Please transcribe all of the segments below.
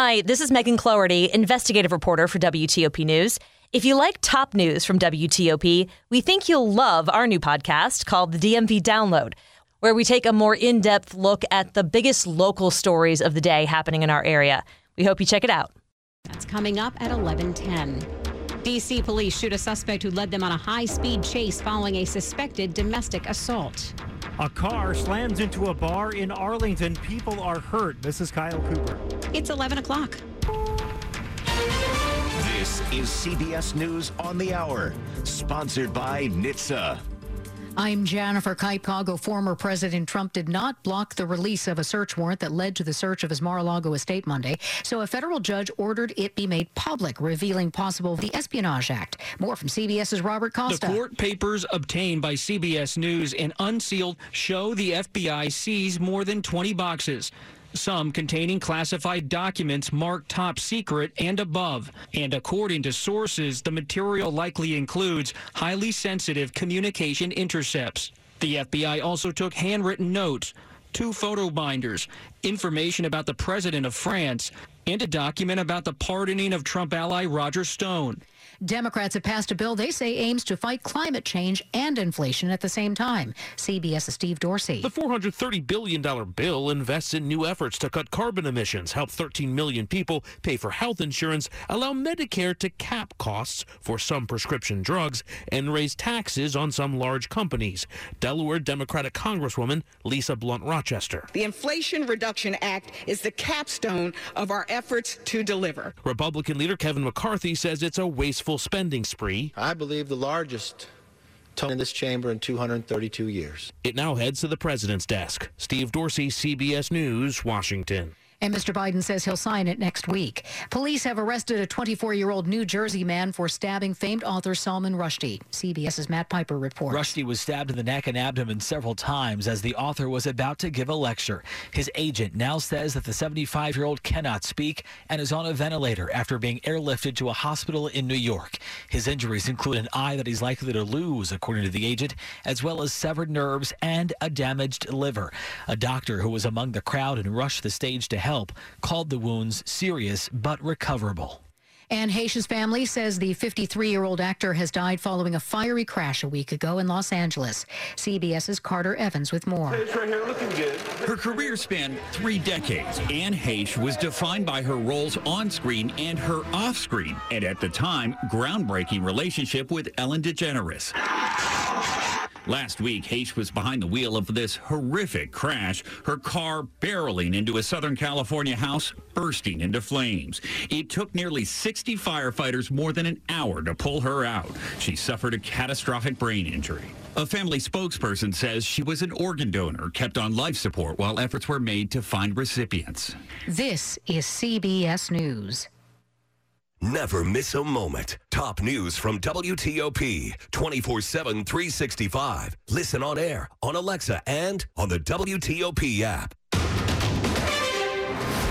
Hi, this is Megan Cloherty, investigative reporter for WTOP News. If you like top news from WTOP, we think you'll love our new podcast called the DMV Download, where we take a more in depth look at the biggest local stories of the day happening in our area. We hope you check it out. That's coming up at 1110. DC police shoot a suspect who led them on a high speed chase following a suspected domestic assault. A car slams into a bar in Arlington. People are hurt. This is Kyle Cooper. It's 11 o'clock. This is CBS News on the Hour, sponsored by NHTSA. I'm Jennifer Kaipago. Former President Trump did not block the release of a search warrant that led to the search of his Mar-a-Lago estate Monday. So a federal judge ordered it be made public, revealing possible the Espionage Act. More from CBS's Robert Costa. The court papers obtained by CBS News and unsealed show the FBI seized more than 20 boxes some containing classified documents marked top secret and above. And according to sources, the material likely includes highly sensitive communication intercepts. The FBI also took handwritten notes, two photo binders, information about the president of France, and a document about the pardoning of Trump ally Roger Stone. Democrats have passed a bill they say aims to fight climate change and inflation at the same time. CBS's Steve Dorsey. The $430 billion bill invests in new efforts to cut carbon emissions, help 13 million people pay for health insurance, allow Medicare to cap costs for some prescription drugs, and raise taxes on some large companies. Delaware Democratic Congresswoman Lisa Blunt Rochester. The Inflation Reduction Act is the capstone of our efforts to deliver. Republican leader Kevin McCarthy says it's a wasteful spending spree. I believe the largest tone in this chamber in 232 years. It now heads to the president's desk. Steve Dorsey, CBS News, Washington. And Mr. Biden says he'll sign it next week. Police have arrested a 24 year old New Jersey man for stabbing famed author Salman Rushdie. CBS's Matt Piper reports. Rushdie was stabbed in the neck and abdomen several times as the author was about to give a lecture. His agent now says that the 75 year old cannot speak and is on a ventilator after being airlifted to a hospital in New York. His injuries include an eye that he's likely to lose, according to the agent, as well as severed nerves and a damaged liver. A doctor who was among the crowd and rushed the stage to help called the wounds serious but recoverable. Anne Heche's family says the 53 year old actor has died following a fiery crash a week ago in Los Angeles. CBS's Carter Evans with more. Right here, looking good. Her career spanned three decades. Anne Heche was defined by her roles on screen and her off screen, and at the time, groundbreaking relationship with Ellen DeGeneres. Last week, Heche was behind the wheel of this horrific crash, her car barreling into a Southern California house, bursting into flames. It took nearly 60 firefighters more than an hour to pull her out. She suffered a catastrophic brain injury. A family spokesperson says she was an organ donor kept on life support while efforts were made to find recipients. This is CBS News. Never miss a moment. Top news from WTOP 24 7, 365. Listen on air, on Alexa, and on the WTOP app.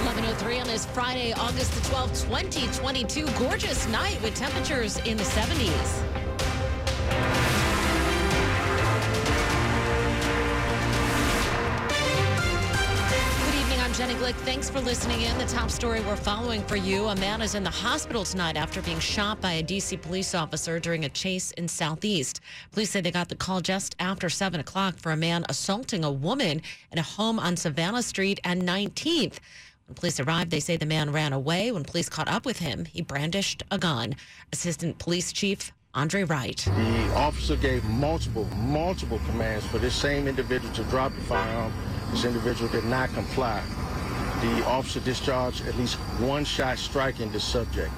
1103 on this Friday, August the 12th, 2022. Gorgeous night with temperatures in the 70s. Jenny Glick, thanks for listening in. The top story we're following for you. A man is in the hospital tonight after being shot by a D.C. police officer during a chase in Southeast. Police say they got the call just after 7 o'clock for a man assaulting a woman in a home on Savannah Street and 19th. When police arrived, they say the man ran away. When police caught up with him, he brandished a gun. Assistant Police Chief Andre Wright. The officer gave multiple, multiple commands for this same individual to drop the firearm. This individual did not comply. The officer discharged at least one shot striking the subject.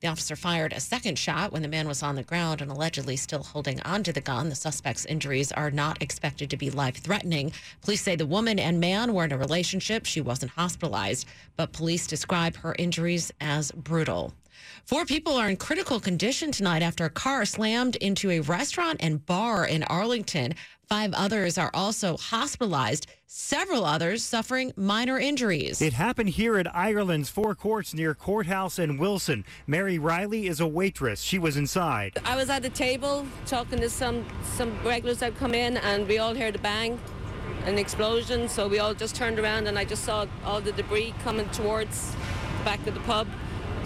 The officer fired a second shot when the man was on the ground and allegedly still holding onto the gun. The suspect's injuries are not expected to be life threatening. Police say the woman and man were in a relationship. She wasn't hospitalized, but police describe her injuries as brutal. Four people are in critical condition tonight after a car slammed into a restaurant and bar in Arlington. Five others are also hospitalized, several others suffering minor injuries. It happened here at Ireland's Four Courts near Courthouse and Wilson. Mary Riley is a waitress. She was inside. I was at the table talking to some, some regulars that come in, and we all heard a bang, an explosion. So we all just turned around, and I just saw all the debris coming towards the back of the pub.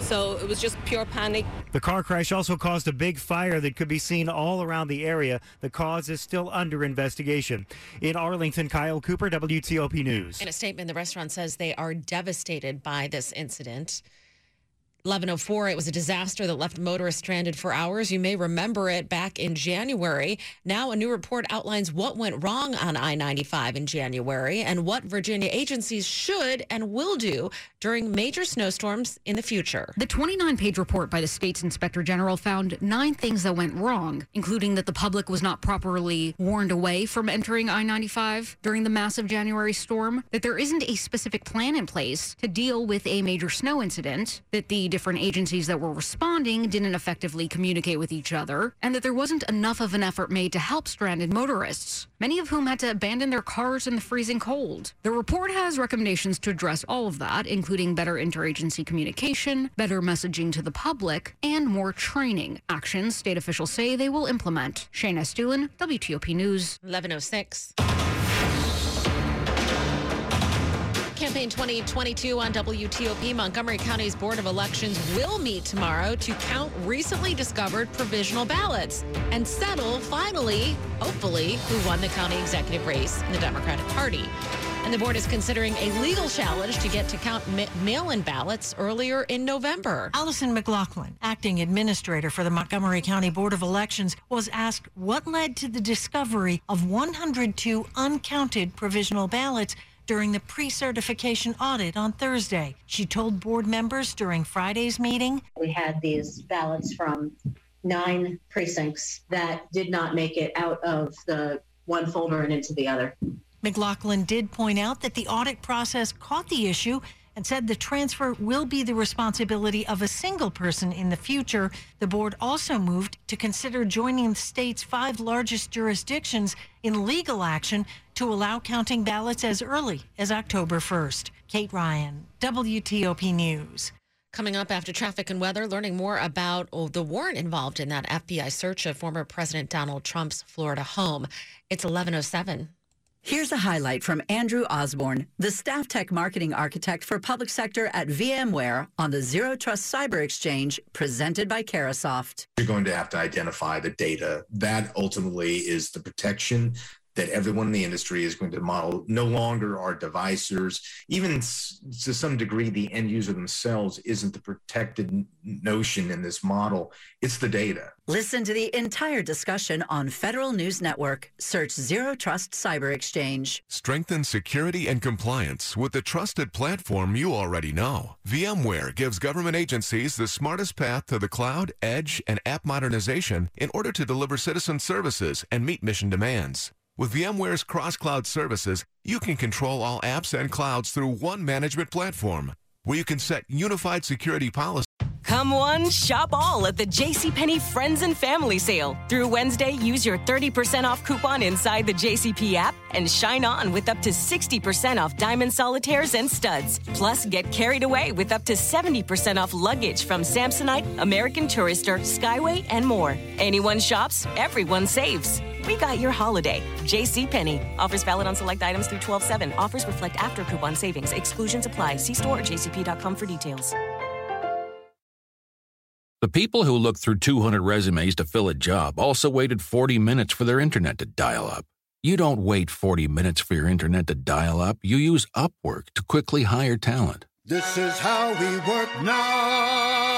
So it was just pure panic. The car crash also caused a big fire that could be seen all around the area. The cause is still under investigation. In Arlington, Kyle Cooper, WTOP News. In a statement, the restaurant says they are devastated by this incident. 1104, it was a disaster that left motorists stranded for hours. You may remember it back in January. Now, a new report outlines what went wrong on I 95 in January and what Virginia agencies should and will do during major snowstorms in the future. The 29 page report by the state's inspector general found nine things that went wrong, including that the public was not properly warned away from entering I 95 during the massive January storm, that there isn't a specific plan in place to deal with a major snow incident, that the different agencies that were responding didn't effectively communicate with each other, and that there wasn't enough of an effort made to help stranded motorists, many of whom had to abandon their cars in the freezing cold. The report has recommendations to address all of that, including better interagency communication, better messaging to the public, and more training. Actions state officials say they will implement. Shayna Estulin, WTOP News. 1106. Campaign 2022 on WTOP. Montgomery County's Board of Elections will meet tomorrow to count recently discovered provisional ballots and settle, finally, hopefully, who won the county executive race in the Democratic Party. And the board is considering a legal challenge to get to count ma- mail in ballots earlier in November. Alysoun McLaughlin, acting administrator for the Montgomery County Board of Elections, was asked what led to the discovery of 102 uncounted provisional ballots during the pre certification audit on Thursday. She told board members during Friday's meeting We had these ballots from nine precincts that did not make it out of the one folder and into the other. McLaughlin did point out that the audit process caught the issue and said the transfer will be the responsibility of a single person in the future. The board also moved to consider joining the state's five largest jurisdictions in legal action to allow counting ballots as early as October 1st. Kate Ryan, WTOP News. Coming up after traffic and weather, learning more about oh, the warrant involved in that FBI search of former President Donald Trump's Florida home. It's 1107. Here's a highlight from Andrew Osborne, the staff tech marketing architect for public sector at VMware on the Zero Trust Cyber Exchange presented by Carahsoft. You're going to have to identify the data. That ultimately is the protection that everyone in the industry is going to model. No longer are devisers, even to some degree, the end user themselves isn't the protected notion in this model. It's the data. Listen to the entire discussion on Federal News Network. Search Zero Trust Cyber Exchange. Strengthen security and compliance with the trusted platform you already know. VMware gives government agencies the smartest path to the cloud, edge, and app modernization in order to deliver citizen services and meet mission demands. With VMware's cross-cloud services, you can control all apps and clouds through one management platform, where you can set unified security policies. Come one, shop all at the JCPenney Friends and Family Sale. Through Wednesday, use your 30% off coupon inside the JCP app and shine on with up to 60% off diamond solitaires and studs. Plus, get carried away with up to 70% off luggage from Samsonite, American Tourister, Skyway, and more. Anyone shops, everyone saves. We got your holiday. JCPenney. Offers valid on select items through 12 7. Offers reflect after coupon savings. Exclusions apply. See store or jcp.com for details. The people who looked through 200 resumes to fill a job also waited 40 minutes for their internet to dial up. You don't wait 40 minutes for your internet to dial up. You use Upwork to quickly hire talent. This is how we work now.